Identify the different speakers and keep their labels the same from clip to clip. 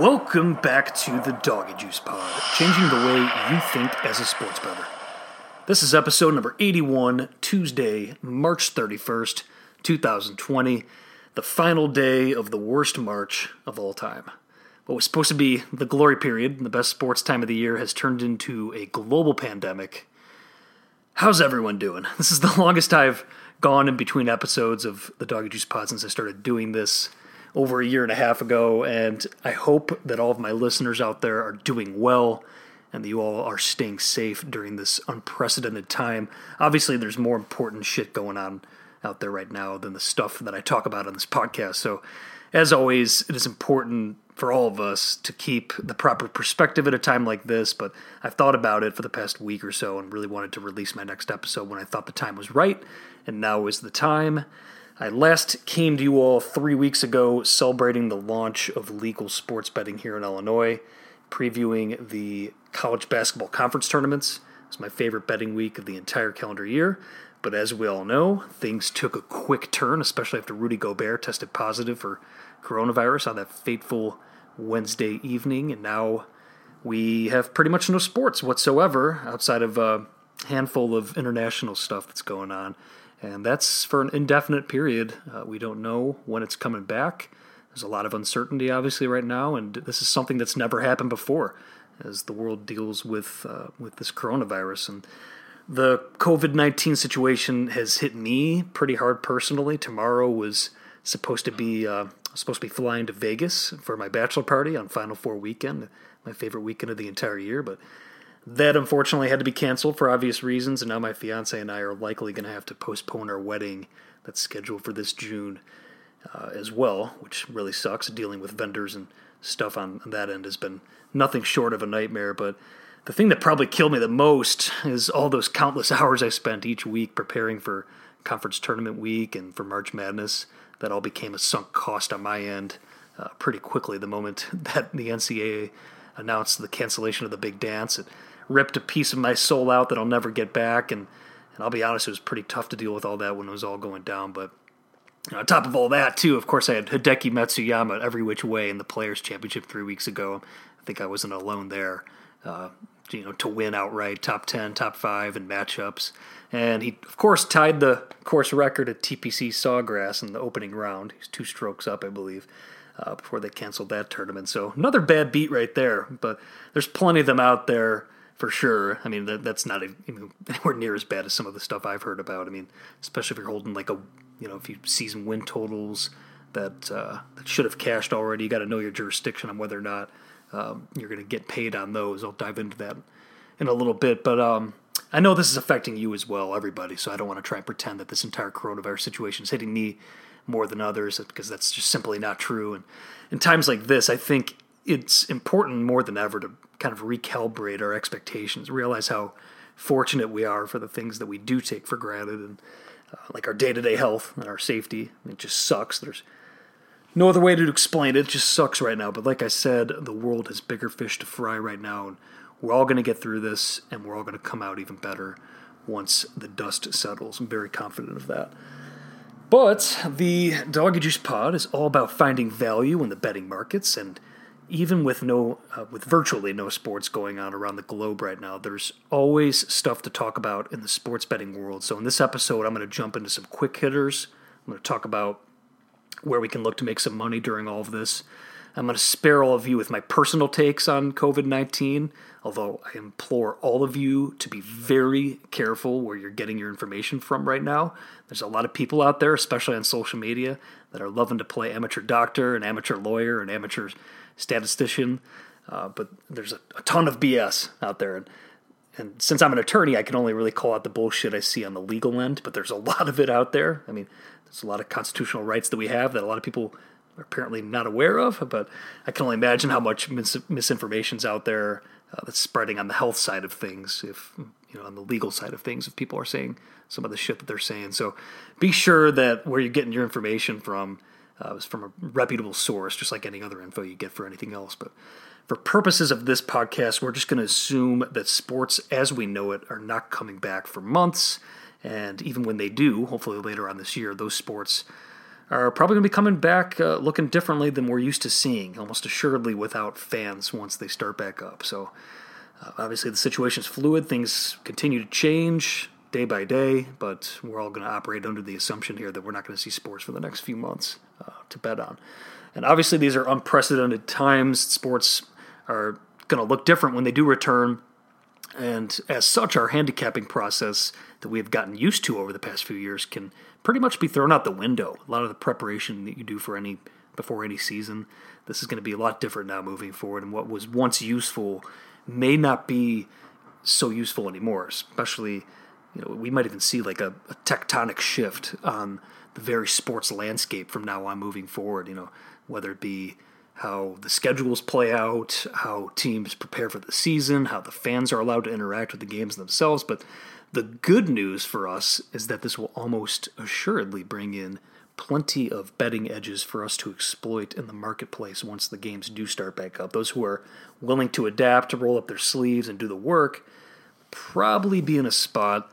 Speaker 1: Welcome back to the Doggy Juice Pod, changing the way you think as a sports bettor. This is episode number 81, Tuesday, March 31st, 2020, the final day of the worst March of all time. What was supposed to be the glory period, the best sports time of the year, has turned into a global pandemic. How's everyone doing? This is the longest I've gone in between episodes of the Doggy Juice Pod since I started doing this over a year and a half ago, and I hope that all of my listeners out there are doing well and that you all are staying safe during this unprecedented time. Obviously, there's more important shit going on out there right now than the stuff that I talk about on this podcast. So, as always, it is important for all of us to keep the proper perspective at a time like this. But I've thought about it for the past week or so and really wanted to release my next episode when I thought the time was right, and now is the time. I last came to you all three weeks ago celebrating the launch of legal sports betting here in Illinois, previewing the college basketball conference tournaments. It's my favorite betting week of the entire calendar year. But as we all know, things took a quick turn, especially after Rudy Gobert tested positive for coronavirus on that fateful Wednesday evening. And now we have pretty much no sports whatsoever outside of a handful of international stuff that's going on. And that's for an indefinite period. Uh, we don't know when it's coming back. There's a lot of uncertainty, obviously, right now, and this is something that's never happened before as the world deals with uh, with this coronavirus. And the COVID nineteen situation has hit me pretty hard personally. Tomorrow was supposed to be uh, supposed to be flying to Vegas for my bachelor party on Final Four weekend, my favorite weekend of the entire year, but that unfortunately had to be canceled for obvious reasons, and now my fiance and I are likely going to have to postpone our wedding that's scheduled for this June uh, as well, which really sucks. Dealing with vendors and stuff on that end has been nothing short of a nightmare. But the thing that probably killed me the most is all those countless hours I spent each week preparing for conference tournament week and for March Madness. That all became a sunk cost on my end uh, pretty quickly the moment that the NCAA announced the cancellation of the big dance. It ripped a piece of my soul out that I'll never get back. And, and I'll be honest, it was pretty tough to deal with all that when it was all going down. But on top of all that, too, of course, I had Hideki Matsuyama every which way in the Players' Championship three weeks ago. I think I wasn't alone there. Uh, you know, to win outright, top ten, top five in matchups, and he, of course, tied the course record at TPC Sawgrass in the opening round. He's two strokes up, I believe uh, before they canceled that tournament. So another bad beat right there. But there's plenty of them out there for sure. I mean, that, that's not anywhere near as bad as some of the stuff I've heard about. I mean, especially if you're holding like a, you know, if you season win totals that uh, that should have cashed already, you got to know your jurisdiction on whether or not um, you're going to get paid on those. I'll dive into that in a little bit, but um, I know this is affecting you as well, everybody. So I don't want to try and pretend that this entire coronavirus situation is hitting me more than others because that's just simply not true. And in times like this, I think it's important more than ever to kind of recalibrate our expectations, realize how fortunate we are for the things that we do take for granted, and uh, like our day to day health and our safety. It just sucks. There's no other way to explain it. It just sucks right now. But like I said, the world has bigger fish to fry right now, and we're all going to get through this, and we're all going to come out even better once the dust settles. I'm very confident of that. But the Doggy Juice Pod is all about finding value in the betting markets, and even with no, uh, with virtually no sports going on around the globe right now, there's always stuff to talk about in the sports betting world. So in this episode, I'm going to jump into some quick hitters. I'm going to talk about where we can look to make some money during all of this. I'm going to spare all of you with my personal takes on COVID 19, although I implore all of you to be very careful where you're getting your information from right now. There's a lot of people out there, especially on social media, that are loving to play amateur doctor and amateur lawyer and amateur statistician. Uh, but there's a, a, ton of BS out there. And, and since I'm an attorney, I can only really call out the bullshit I see on the legal end, but there's a lot of it out there. I mean, there's a lot of constitutional rights that we have that a lot of people are apparently not aware of, but I can only imagine how much mis- misinformation's out there uh, that's spreading on the health side of things, if you know, on the legal side of things, if people are saying some of the shit that they're saying. So be sure that where you're getting your information from uh, is from a reputable source, just like any other info you get for anything else. But for purposes of this podcast, we're just going to assume that sports as we know it are not coming back for months. And even when they do, hopefully later on this year, those sports are probably going to be coming back uh, looking differently than we're used to seeing, almost assuredly without fans once they start back up. So, uh, obviously, the situation is fluid. Things continue to change day by day, but we're all going to operate under the assumption here that we're not going to see sports for the next few months uh, to bet on. And obviously, these are unprecedented times. Sports are going to look different when they do return. And as such, our handicapping process that we have gotten used to over the past few years can pretty much be thrown out the window. A lot of the preparation that you do for any before any season, this is going to be a lot different now moving forward. And what was once useful may not be so useful anymore. Especially, you know, we might even see like a, a tectonic shift on the very sports landscape from now on moving forward. You know, whether it be how the schedules play out, how teams prepare for the season, how the fans are allowed to interact with the games themselves. But the good news for us is that this will almost assuredly bring in plenty of betting edges for us to exploit in the marketplace once the games do start back up. Those who are willing to adapt, to roll up their sleeves, and do the work probably be in a spot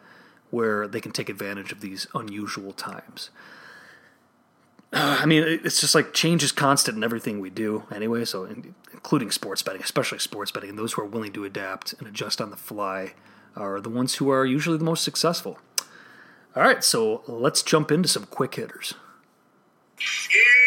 Speaker 1: where they can take advantage of these unusual times. Uh, I mean, it's just like change is constant in everything we do anyway, so including sports betting, especially sports betting, and those who are willing to adapt and adjust on the fly are the ones who are usually the most successful. All right, so let's jump into some quick hitters. Yeah.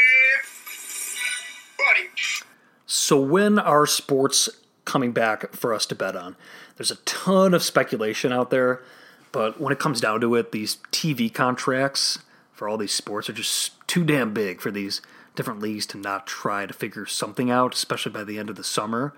Speaker 1: So, when are sports coming back for us to bet on? There's a ton of speculation out there, but when it comes down to it, these TV contracts for all these sports are just too damn big for these different leagues to not try to figure something out, especially by the end of the summer.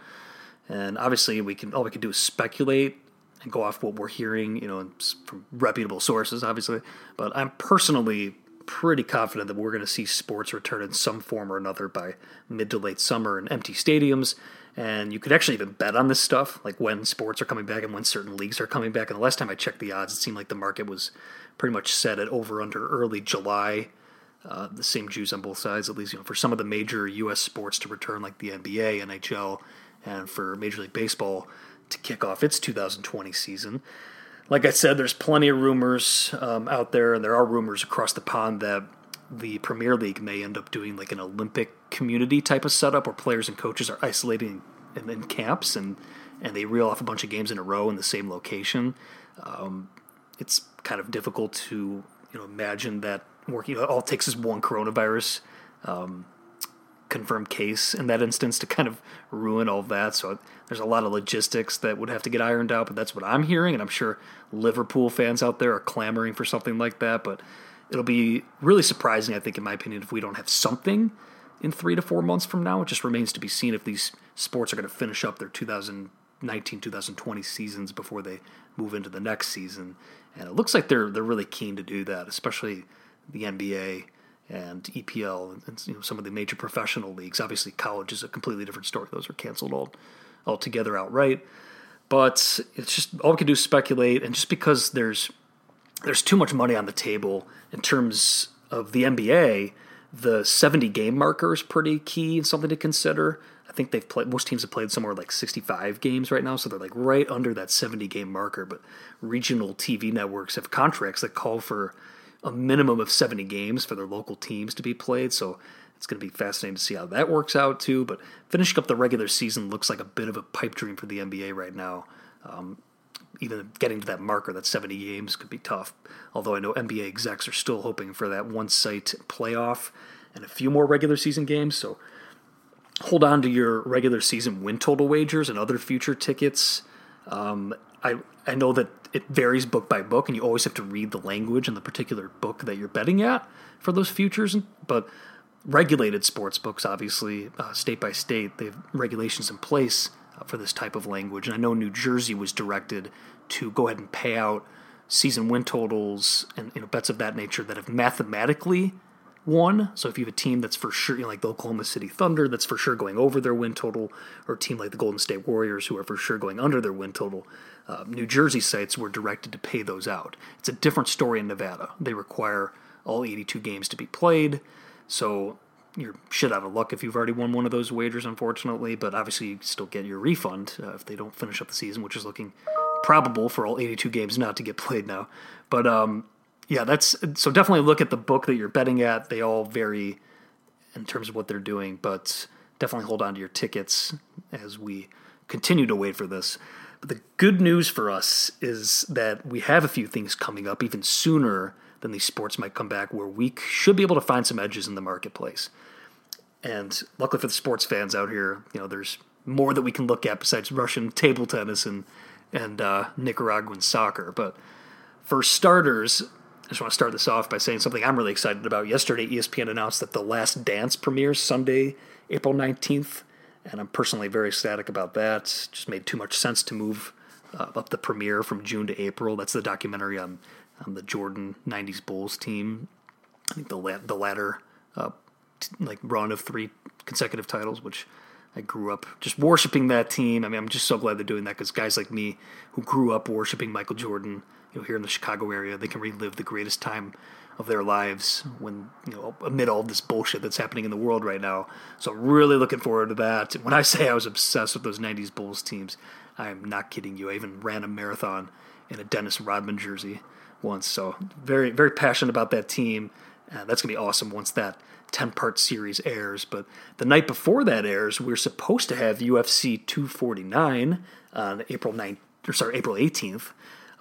Speaker 1: And obviously, we can all we can do is speculate and go off what we're hearing, you know, from reputable sources, obviously. But I'm personally pretty confident that we're going to see sports return in some form or another by mid to late summer in empty stadiums. And you could actually even bet on this stuff, like when sports are coming back and when certain leagues are coming back. And the last time I checked the odds, it seemed like the market was pretty much set at over under early July. Uh, the same juice on both sides, at least you know, for some of the major U.S. sports to return, like the NBA, NHL, and for Major League Baseball to kick off its 2020 season. Like I said, there's plenty of rumors um, out there, and there are rumors across the pond that the Premier League may end up doing like an Olympic community type of setup where players and coaches are isolating in, in camps and and they reel off a bunch of games in a row in the same location. Um, it's kind of difficult to you know imagine that working. All it takes is one coronavirus um, confirmed case in that instance to kind of ruin all of that. So there's a lot of logistics that would have to get ironed out, but that's what I'm hearing, and I'm sure Liverpool fans out there are clamoring for something like that. But it'll be really surprising, I think, in my opinion, if we don't have something in three to four months from now. It just remains to be seen if these sports are going to finish up their 2019 2020 seasons before they move into the next season. And it looks like they're they're really keen to do that, especially the NBA and EPL and, you know, some of the major professional leagues. Obviously, college is a completely different story; those are canceled all altogether outright. But it's just all we can do is speculate, and just because there's there's too much money on the table in terms of the NBA, the 70 game marker is pretty key and something to consider. I think they've played most teams have played somewhere like 65 games right now, so they're like right under that 70 game marker. But regional TV networks have contracts that call for a minimum of 70 games for their local teams to be played. So it's going to be fascinating to see how that works out too. But finishing up the regular season looks like a bit of a pipe dream for the NBA right now. Um, even getting to that marker, that 70 games, could be tough. Although I know NBA execs are still hoping for that one site playoff and a few more regular season games. So hold on to your regular season win total wagers and other future tickets. Um, I I know that it varies book by book, and you always have to read the language in the particular book that you're betting at for those futures. But regulated sports books, obviously, uh, state by state, they have regulations in place for this type of language. And I know New Jersey was directed to go ahead and pay out season win totals and you know bets of that nature that have mathematically won. So if you have a team that's for sure, you know, like the Oklahoma City Thunder, that's for sure going over their win total, or a team like the Golden State Warriors, who are for sure going under their win total, uh, New Jersey sites were directed to pay those out. It's a different story in Nevada. They require all 82 games to be played, so you're shit out of luck if you've already won one of those wagers, unfortunately. But obviously, you still get your refund uh, if they don't finish up the season, which is looking probable for all 82 games not to get played now. But um, yeah, that's so definitely look at the book that you're betting at. They all vary in terms of what they're doing, but definitely hold on to your tickets as we continue to wait for this. But the good news for us is that we have a few things coming up even sooner than these sports might come back, where we should be able to find some edges in the marketplace. And luckily for the sports fans out here, you know, there's more that we can look at besides Russian table tennis and and uh, Nicaraguan soccer. But for starters, I just want to start this off by saying something I'm really excited about. Yesterday, ESPN announced that The Last Dance premieres Sunday, April 19th, and I'm personally very ecstatic about that. Just made too much sense to move uh, up the premiere from June to April. That's the documentary on, the Jordan 90s Bulls team. I think the, la- the latter uh, t- like run of three consecutive titles, which I grew up just worshiping that team. I mean, I'm just so glad they're doing that because guys like me who grew up worshiping Michael Jordan, you know, here in the Chicago area, they can relive the greatest time of their lives when you know amid all this bullshit that's happening in the world right now. So really looking forward to that. When I say I was obsessed with those '90s Bulls teams, I am not kidding you. I even ran a marathon in a Dennis Rodman jersey once. So very very passionate about that team. Uh, that's gonna be awesome once that 10 part series airs. But the night before that airs, we're supposed to have UFC 249 on April 9th, or sorry, April 18th.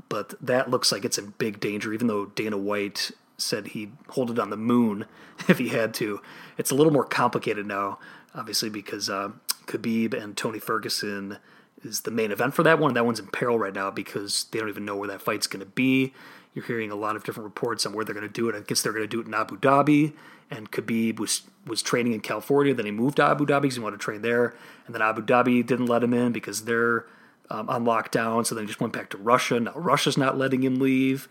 Speaker 1: But that looks like it's in big danger, even though Dana White said he'd hold it on the moon if he had to. It's a little more complicated now, obviously, because uh, Khabib and Tony Ferguson is the main event for that one. That one's in peril right now because they don't even know where that fight's going to be. You're hearing a lot of different reports on where they're going to do it. I guess they're going to do it in Abu Dhabi. And Khabib was was training in California. Then he moved to Abu Dhabi because he wanted to train there. And then Abu Dhabi didn't let him in because they're um, on lockdown. So then he just went back to Russia. Now Russia's not letting him leave.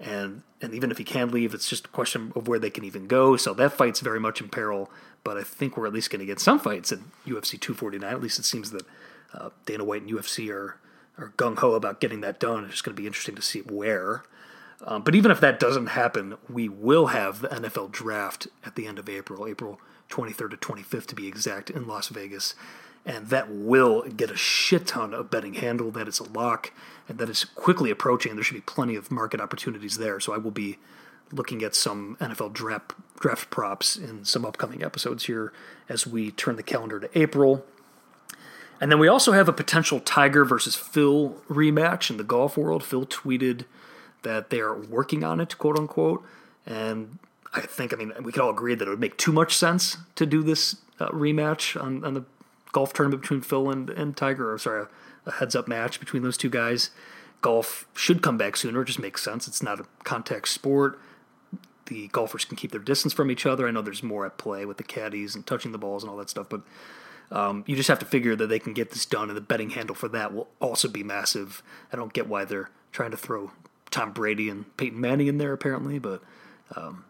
Speaker 1: And and even if he can leave, it's just a question of where they can even go. So that fight's very much in peril. But I think we're at least going to get some fights at UFC 249. At least it seems that uh, Dana White and UFC are are gung ho about getting that done. It's just going to be interesting to see where. Um, but even if that doesn't happen, we will have the NFL draft at the end of April, April 23rd to 25th to be exact, in Las Vegas. And that will get a shit ton of betting handle. That is a lock, and that is quickly approaching. There should be plenty of market opportunities there. So I will be looking at some NFL draft draft props in some upcoming episodes here as we turn the calendar to April. And then we also have a potential Tiger versus Phil rematch in the golf world. Phil tweeted that they are working on it, quote unquote. And I think, I mean, we could all agree that it would make too much sense to do this uh, rematch on, on the golf tournament between Phil and, and Tiger, or sorry, a, a heads up match between those two guys. Golf should come back sooner. It just makes sense. It's not a contact sport. The golfers can keep their distance from each other. I know there's more at play with the caddies and touching the balls and all that stuff, but um, you just have to figure that they can get this done, and the betting handle for that will also be massive. I don't get why they're trying to throw Tom Brady and Peyton Manning in there apparently, but um,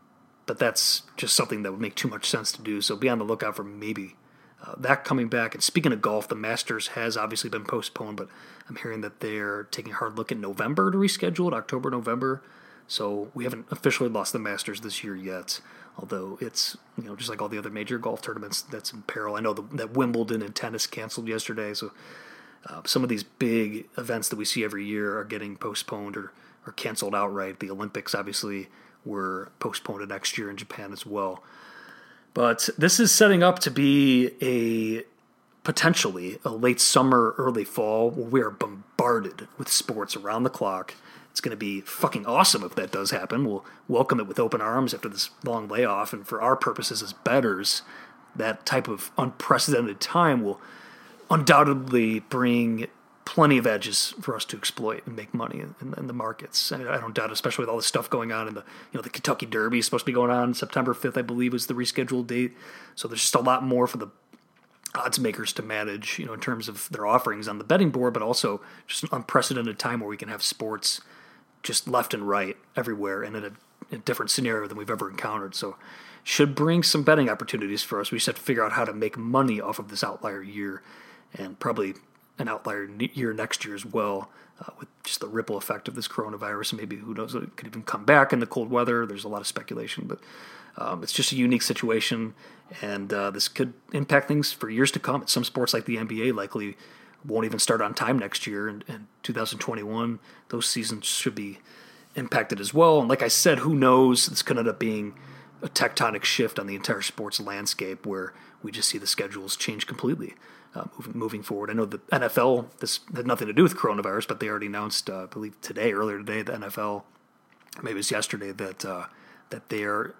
Speaker 1: but that's just something that would make too much sense to do. So be on the lookout for maybe uh, that coming back. And speaking of golf, the Masters has obviously been postponed, but I'm hearing that they're taking a hard look at November to reschedule it, October, November. So we haven't officially lost the Masters this year yet, although it's you know just like all the other major golf tournaments that's in peril. I know the, that Wimbledon and tennis canceled yesterday, so uh, some of these big events that we see every year are getting postponed or or canceled outright. The Olympics obviously were postponed next year in Japan as well. But this is setting up to be a potentially a late summer, early fall where we are bombarded with sports around the clock. It's going to be fucking awesome if that does happen. We'll welcome it with open arms after this long layoff. And for our purposes as betters, that type of unprecedented time will undoubtedly bring plenty of edges for us to exploit and make money in, in the markets. I, don't doubt, especially with all the stuff going on in the you know the Kentucky Derby is supposed to be going on September fifth, I believe, is the rescheduled date. So there's just a lot more for the odds makers to manage, you know, in terms of their offerings on the betting board, but also just an unprecedented time where we can have sports just left and right everywhere and in a, a different scenario than we've ever encountered. So should bring some betting opportunities for us. We just have to figure out how to make money off of this outlier year and probably an outlier year next year as well, uh, with just the ripple effect of this coronavirus. And maybe who knows, it could even come back in the cold weather. There's a lot of speculation, but um, it's just a unique situation, and uh, this could impact things for years to come. Some sports like the NBA likely won't even start on time next year, and, and 2021 those seasons should be impacted as well. And like I said, who knows? This could end up being a tectonic shift on the entire sports landscape where we just see the schedules change completely uh, moving, moving forward. I know the NFL, this had nothing to do with coronavirus, but they already announced, uh, I believe today, earlier today, the NFL, maybe it was yesterday, that uh, that they are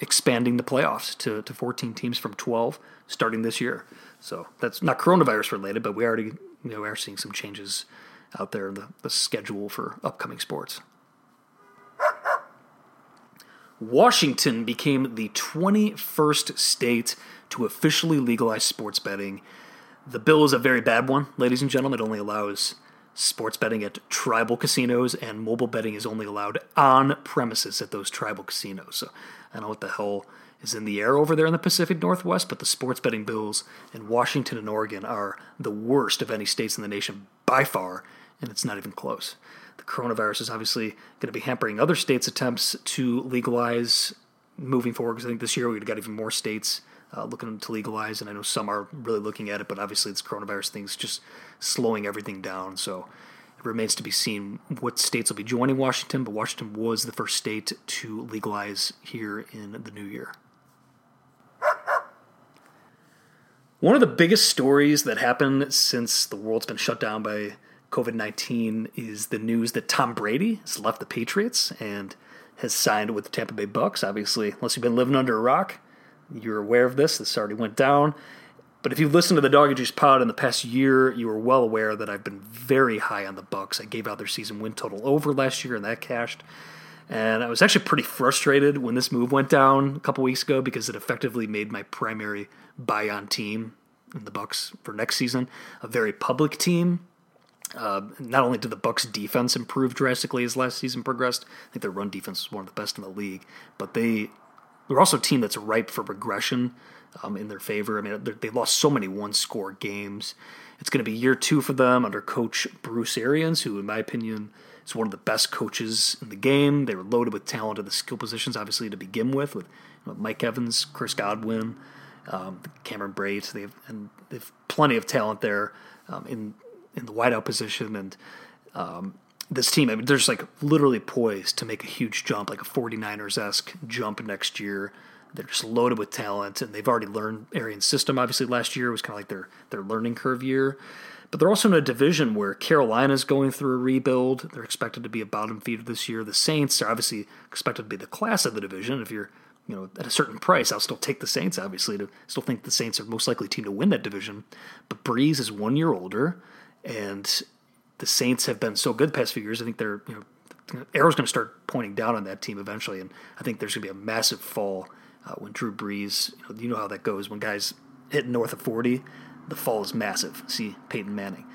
Speaker 1: expanding the playoffs to, to 14 teams from 12 starting this year. So that's not coronavirus related, but we already you know, we are seeing some changes out there in the, the schedule for upcoming sports. Washington became the 21st state to officially legalize sports betting. The bill is a very bad one, ladies and gentlemen. It only allows sports betting at tribal casinos, and mobile betting is only allowed on premises at those tribal casinos. So I don't know what the hell is in the air over there in the Pacific Northwest, but the sports betting bills in Washington and Oregon are the worst of any states in the nation by far, and it's not even close the coronavirus is obviously going to be hampering other states' attempts to legalize moving forward. Because I think this year we've got even more states uh, looking to legalize, and I know some are really looking at it, but obviously this coronavirus thing's just slowing everything down. So it remains to be seen what states will be joining Washington. But Washington was the first state to legalize here in the new year. One of the biggest stories that happened since the world's been shut down by COVID 19 is the news that Tom Brady has left the Patriots and has signed with the Tampa Bay Bucs. Obviously, unless you've been living under a rock, you're aware of this. This already went down. But if you've listened to the Doggy Juice pod in the past year, you are well aware that I've been very high on the Bucs. I gave out their season win total over last year, and that cashed. And I was actually pretty frustrated when this move went down a couple weeks ago because it effectively made my primary buy on team in the Bucs for next season a very public team uh, not only did the Bucs defense improve drastically as last season progressed, I think their run defense was one of the best in the league, but they they're also a team that's ripe for regression um, in their favor. I mean, they lost so many one score games. It's going to be year two for them under coach Bruce Arians, who, in my opinion, is one of the best coaches in the game. They were loaded with talent at the skill positions, obviously, to begin with, with you know, Mike Evans, Chris Godwin, um, Cameron Brate. They have, and they have plenty of talent there um, in in the wideout position, and um, this team, I mean, they're just like literally poised to make a huge jump, like a 49ers esque jump next year. They're just loaded with talent, and they've already learned Arians' system. Obviously, last year was kind of like their their learning curve year. But they're also in a division where Carolina's going through a rebuild. They're expected to be a bottom feeder this year. The Saints are obviously expected to be the class of the division. If you're you know, at a certain price, I'll still take the Saints, obviously, to still think the Saints are most likely team to win that division. But Brees is one year older and the Saints have been so good the past few years. I think they're you know arrow's going to start pointing down on that team eventually, and I think there's going to be a massive fall uh, when Drew Brees. You know, you know how that goes when guys hit north of forty, the fall is massive. See Peyton Manning,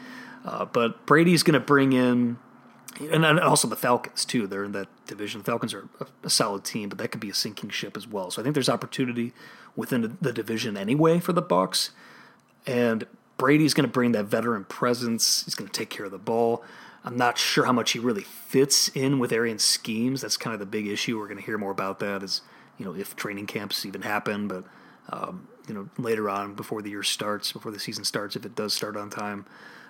Speaker 1: uh, but Brady's going to bring in. And also the Falcons too. They're in that division. The Falcons are a, solid team, but that could be a sinking ship as well. So I think there's opportunity within the division anyway for the Bucs. And Brady's going to bring that veteran presence. He's going to take care of the ball. I'm not sure how much he really fits in with Arians' schemes. That's kind of the big issue. We're going to hear more about that as you know if training camps even happen, but um, you know later on before the year starts, before the season starts, if it does start on time.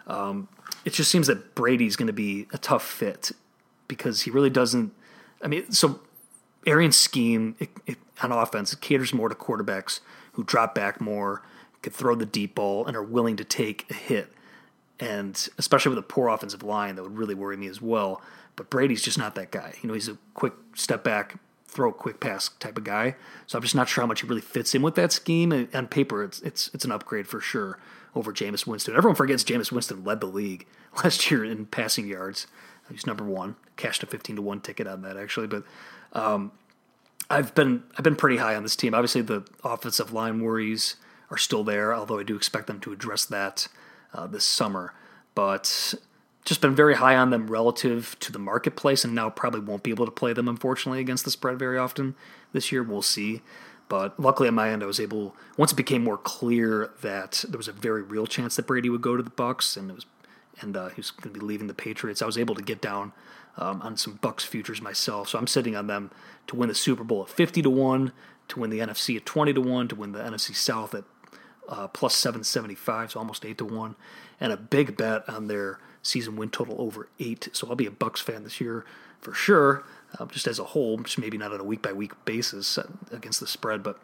Speaker 1: Um, it just seems that Brady's going to be a tough fit because he really doesn't. I mean, so Arians' scheme it, it, on offense it caters more to quarterbacks who drop back more could throw the deep ball and are willing to take a hit. And especially with a poor offensive line, that would really worry me as well. But Brady's just not that guy. You know, he's a quick step back, throw a quick pass type of guy. So I'm just not sure how much he really fits in with that scheme. On paper, it's it's it's an upgrade for sure over Jameis Winston. Everyone forgets Jameis Winston led the league last year in passing yards. He's number one. Cashed a 15 to one ticket on that actually, but um, I've been I've been pretty high on this team. Obviously, the offensive line worries are still there, although I do expect them to address that uh, this summer. But just been very high on them relative to the marketplace, and now probably won't be able to play them, unfortunately, against the spread very often this year. We'll see. But luckily, on my end, I was able once it became more clear that there was a very real chance that Brady would go to the Bucs, and it was and uh, he was going to be leaving the Patriots. I was able to get down um, on some Bucs futures myself, so I'm sitting on them to win the Super Bowl at fifty to one, to win the NFC at twenty to one, to win the NFC South at uh, plus 775, so almost 8 to 1, and a big bet on their season win total over 8. So I'll be a Bucs fan this year. for sure, uh, just as a whole, just maybe not on a week by week basis uh, against the spread, but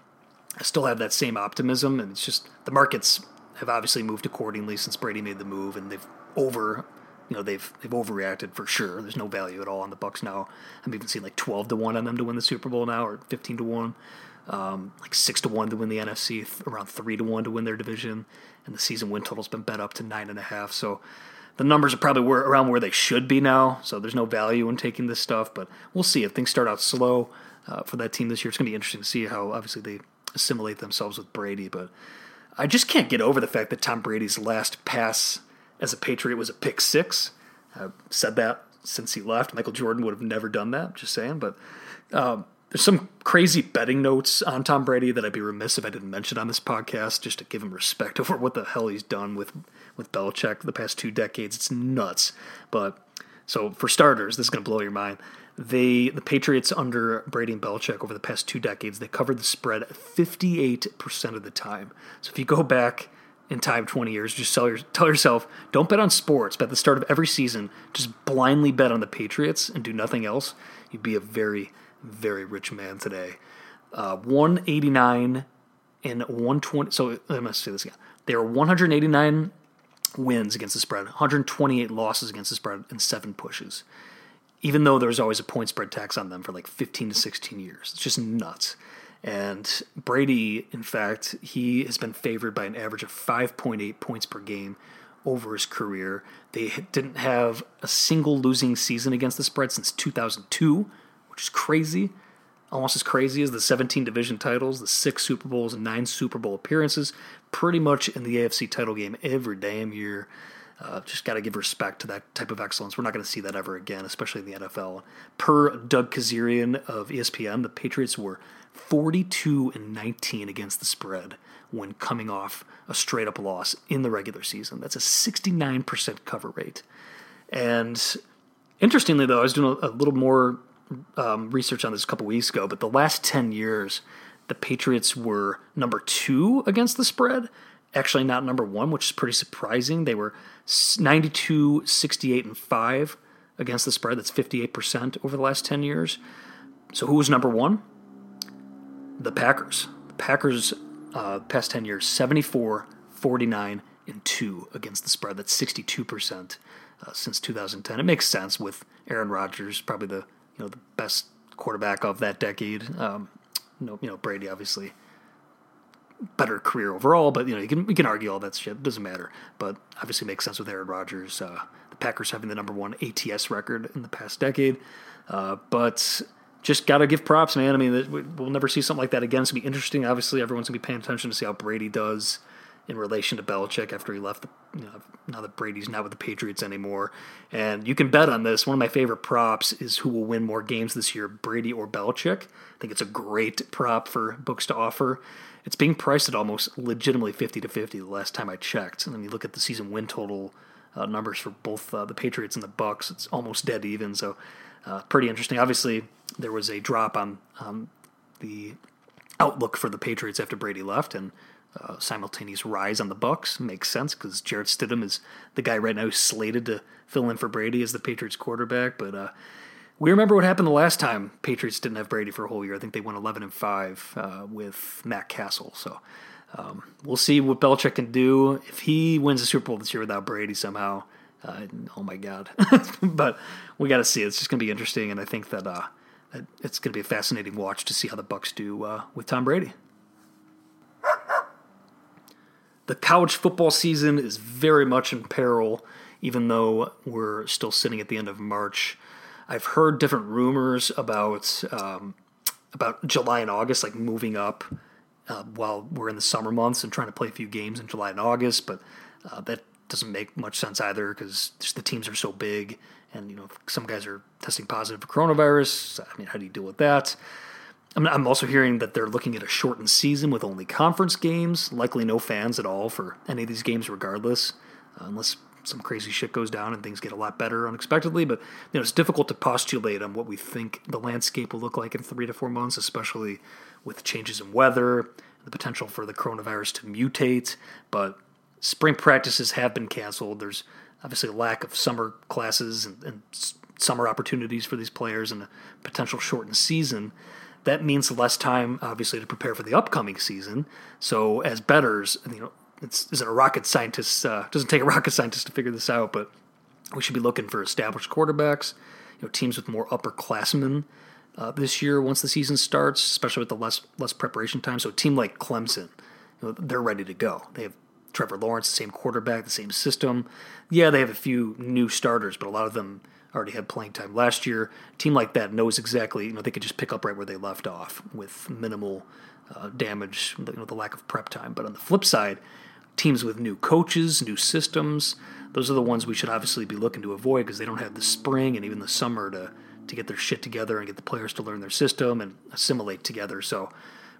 Speaker 1: I still have that same optimism. And it's just the markets have obviously moved accordingly since Brady made the move, and they've over, you know, they've they've overreacted for sure. There's no value at all on the Bucs now. I'm even seeing like 12 to one on them to win the Super Bowl now, or 15 to one. Um, like six to one to win the NFC, around three to one to win their division, and the season win total's been bet up to nine and a half. So the numbers are probably where, around where they should be now. So there's no value in taking this stuff, but we'll see if things start out slow uh, for that team this year. It's going to be interesting to see how obviously they assimilate themselves with Brady, but I just can't get over the fact that Tom Brady's last pass as a Patriot was a pick six. I've said that since he left. Michael Jordan would have never done that. Just saying, but. Um, there's some crazy betting notes on Tom Brady that I'd be remiss if I didn't mention on this podcast, just to give him respect over what the hell he's done with with Belichick the past two decades. It's nuts. But so for starters, this is going to blow your mind. They the Patriots under Brady and Belichick over the past two decades, they covered the spread 58% of the time. So if you go back in time 20 years, just tell, your, tell yourself, don't bet on sports, but at the start of every season, just blindly bet on the Patriots and do nothing else. You'd be a very very rich man today. Uh, 189 and 120. So let me say this again. There are 189 wins against the spread, 128 losses against the spread, and seven pushes. Even though there's always a point spread tax on them for like 15 to 16 years, it's just nuts. And Brady, in fact, he has been favored by an average of 5.8 points per game over his career. They didn't have a single losing season against the spread since 2002, which is crazy. Almost as crazy as the 17 division titles, the six Super Bowls, and nine Super Bowl appearances, pretty much in the AFC title game every damn year. Uh, just got to give respect to that type of excellence. We're not going to see that ever again, especially in the NFL. Per Doug Kezirian of ESPN, the Patriots were 42 and 19 against the spread when coming off a straight up loss in the regular season. That's a 69% cover rate. And interestingly, though, I was doing a, a little more um, research on this a couple weeks ago, but the last 10 years, the Patriots were number two against the spread. Actually, not number one, which is pretty surprising. They were 92, 68, and 5 against the spread. That's 58% over the last 10 years. So, who was number one? The Packers. The Packers, uh, past 10 years, 74, 49, and 2 against the spread. That's 62% uh, since 2010. It makes sense with Aaron Rodgers, probably the you know the best quarterback of that decade. Um, you know, you know Brady obviously better career overall, but you know you can we can argue all that shit. Doesn't matter, but obviously makes sense with Aaron Rodgers. Uh, the Packers having the number one ATS record in the past decade, uh, but just gotta give props, man. I mean, we'll never see something like that again. It's gonna be interesting. Obviously, everyone's gonna be paying attention to see how Brady does in relation to Belichick after he left. The, you know, now that Brady's not with the Patriots anymore, and you can bet on this. One of my favorite props is who will win more games this year, Brady or Belichick. I think it's a great prop for books to offer. It's being priced at almost legitimately fifty to fifty. The last time I checked, and then you look at the season win total uh, numbers for both uh, the Patriots and the Bucs, It's almost dead even. So uh, pretty interesting. Obviously, there was a drop on um, the outlook for the Patriots after Brady left, and uh, simultaneous rise on the Bucs makes sense because Jarrett Stidham is the guy right now slated to fill in for Brady as the Patriots quarterback. But uh, we remember what happened the last time Patriots didn't have Brady for a whole year. I think they went 11 and five uh, with Matt Cassel. So um, we'll see what Belichick can do if he wins the Super Bowl this year without Brady somehow. Uh, oh my God! but we got to see. It's just going to be interesting, and I think that uh, it's going to be a fascinating watch to see how the Bucs do uh, with Tom Brady. The college football season is very much in peril, even though we're still sitting at the end of March. I've heard different rumors about um, about July and August, like moving up uh, while we're in the summer months and trying to play a few games in July and August, but uh, that doesn't make much sense either because the teams are so big, and you know some guys are testing positive for coronavirus. I mean, how do you deal with that? I'm also hearing that they're looking at a shortened season with only conference games, likely no fans at all for any of these games, regardless, uh, unless some crazy shit goes down and things get a lot better unexpectedly. But you know, it's difficult to postulate on what we think the landscape will look like in three to four months, especially with changes in weather, the potential for the coronavirus to mutate. But spring practices have been canceled. There's obviously a lack of summer classes and, and summer opportunities for these players and a potential shortened season, that means less time, obviously, to prepare for the upcoming season. So, as betters, you know, it's isn't a rocket scientist. Uh, doesn't take a rocket scientist to figure this out, but we should be looking for established quarterbacks, you know, teams with more upperclassmen uh, this year once the season starts, especially with the less less preparation time. So, a team like Clemson, you know, they're ready to go. They have Trevor Lawrence, the same quarterback, the same system. Yeah, they have a few new starters, but a lot of them already had playing time last year. A team like that knows exactly, you know, they could just pick up right where they left off with minimal uh, damage, you know, the lack of prep time. But on the flip side, teams with new coaches, new systems, those are the ones we should obviously be looking to avoid because they don't have the spring and even the summer to to get their shit together and get the players to learn their system and assimilate together. So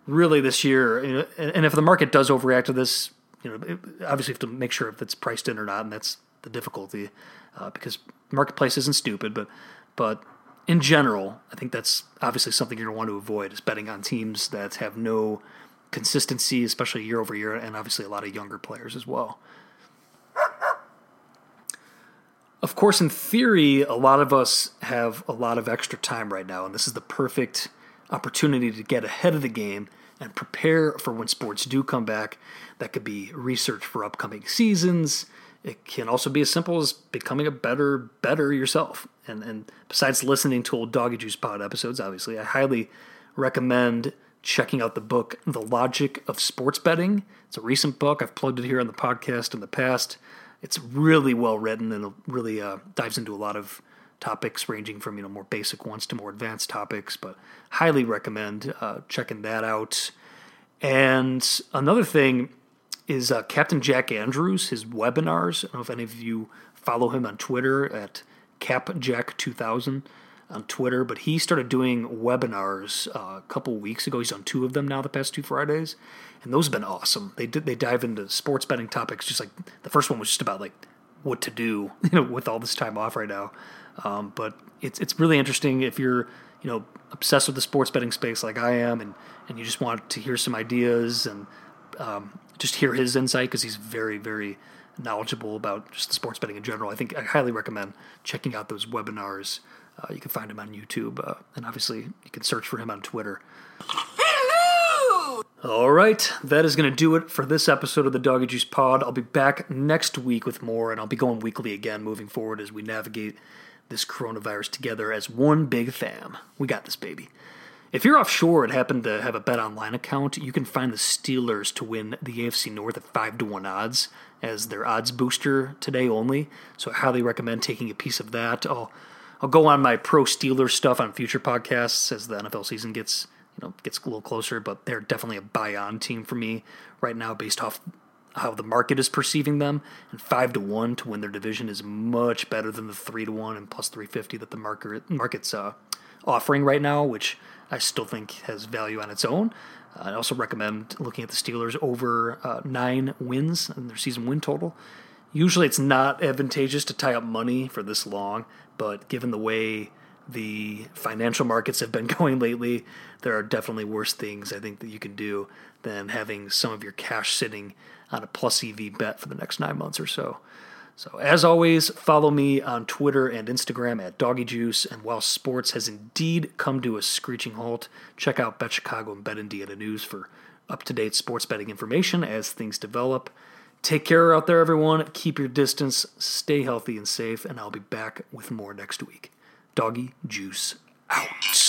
Speaker 1: really this year, you know, and if the market does overreact to this, you know, obviously you have to make sure if it's priced in or not, and that's the difficulty uh, because marketplace isn't stupid, but but in general, I think that's obviously something you're going to want to avoid is betting on teams that have no consistency, especially year over year, and obviously a lot of younger players as well. Of course, in theory, a lot of us have a lot of extra time right now, and this is the perfect opportunity to get ahead of the game and prepare for when sports do come back. That could be research for upcoming seasons. It can also be as simple as becoming a better, better yourself. And and besides listening to old Doggy Juice Pod episodes, obviously, I highly recommend checking out the book The Logic of Sports Betting. It's a recent book. I've plugged it here on the podcast in the past. It's really well written and really uh, dives into a lot of topics ranging from you know more basic ones to more advanced topics. But highly recommend uh, checking that out. And another thing is uh, Captain Jack Andrews, his webinars. I don't know if any of you follow him on Twitter at CapJack2000 on Twitter, but he started doing webinars uh, a couple weeks ago. He's on two of them now, the past two Fridays, and those have been awesome. They did, they dive into sports betting topics, just like the first one was just about like what to do, you know, with all this time off right now. Um, but it's it's really interesting if you're you know obsessed with the sports betting space like I am, and and you just want to hear some ideas and um, just hear his insight because he's very very knowledgeable about just the sports betting in general. I think I highly recommend checking out those webinars. Uh, you can find him on YouTube, uh, and obviously you can search for him on Twitter. Hello! All right, that is going to do it for this episode of the Doggy Juice Pod. I'll be back next week with more, and I'll be going weekly again moving forward as we navigate this coronavirus together as one big fam. We got this, baby. If you're offshore and happen to have a Bet Online account, you can find the Steelers to win the AFC North at 5 to 1 odds as their odds booster today only. So I highly recommend taking a piece of that. I'll I'll go on my pro Steelers stuff on future podcasts as the NFL season gets you know gets a little closer, but they're definitely a buy on team for me right now based off how the market is perceiving them. And five to one to win their division is much better than the three to one and plus three fifty that the market market's uh, offering right now, which I still think has value on its own. I also recommend looking at the Steelers over uh, nine wins in their season win total. Usually, it's not advantageous to tie up money for this long, but given the way the financial markets have been going lately, there are definitely worse things I think that you can do than having some of your cash sitting on a plus EV bet for the next nine months or so. So, as always, follow me on Twitter and Instagram at Doggy Juice. And while sports has indeed come to a screeching halt, check out Bet Chicago and Bet Indiana News for up to date sports betting information as things develop. Take care out there, everyone. Keep your distance, stay healthy and safe, and I'll be back with more next week. Doggy Juice out.